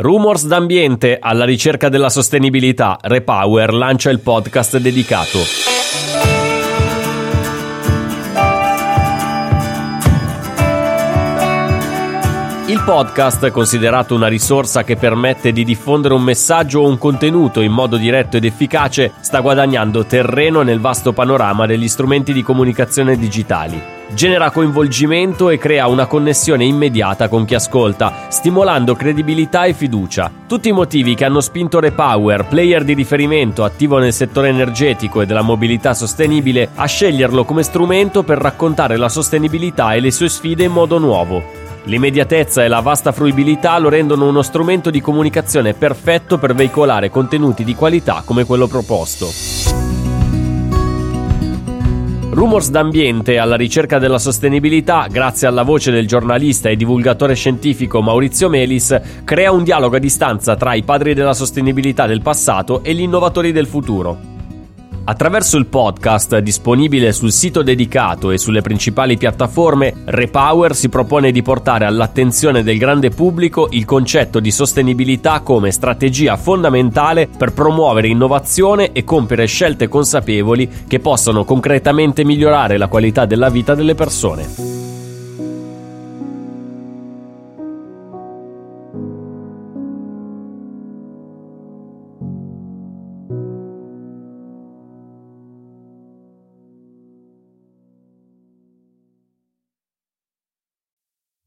Rumors d'ambiente alla ricerca della sostenibilità. Repower lancia il podcast dedicato. Podcast, considerato una risorsa che permette di diffondere un messaggio o un contenuto in modo diretto ed efficace, sta guadagnando terreno nel vasto panorama degli strumenti di comunicazione digitali. Genera coinvolgimento e crea una connessione immediata con chi ascolta, stimolando credibilità e fiducia. Tutti i motivi che hanno spinto Repower, player di riferimento attivo nel settore energetico e della mobilità sostenibile, a sceglierlo come strumento per raccontare la sostenibilità e le sue sfide in modo nuovo. L'immediatezza e la vasta fruibilità lo rendono uno strumento di comunicazione perfetto per veicolare contenuti di qualità come quello proposto. Rumors d'ambiente alla ricerca della sostenibilità, grazie alla voce del giornalista e divulgatore scientifico Maurizio Melis, crea un dialogo a distanza tra i padri della sostenibilità del passato e gli innovatori del futuro. Attraverso il podcast disponibile sul sito dedicato e sulle principali piattaforme, Repower si propone di portare all'attenzione del grande pubblico il concetto di sostenibilità come strategia fondamentale per promuovere innovazione e compiere scelte consapevoli che possano concretamente migliorare la qualità della vita delle persone.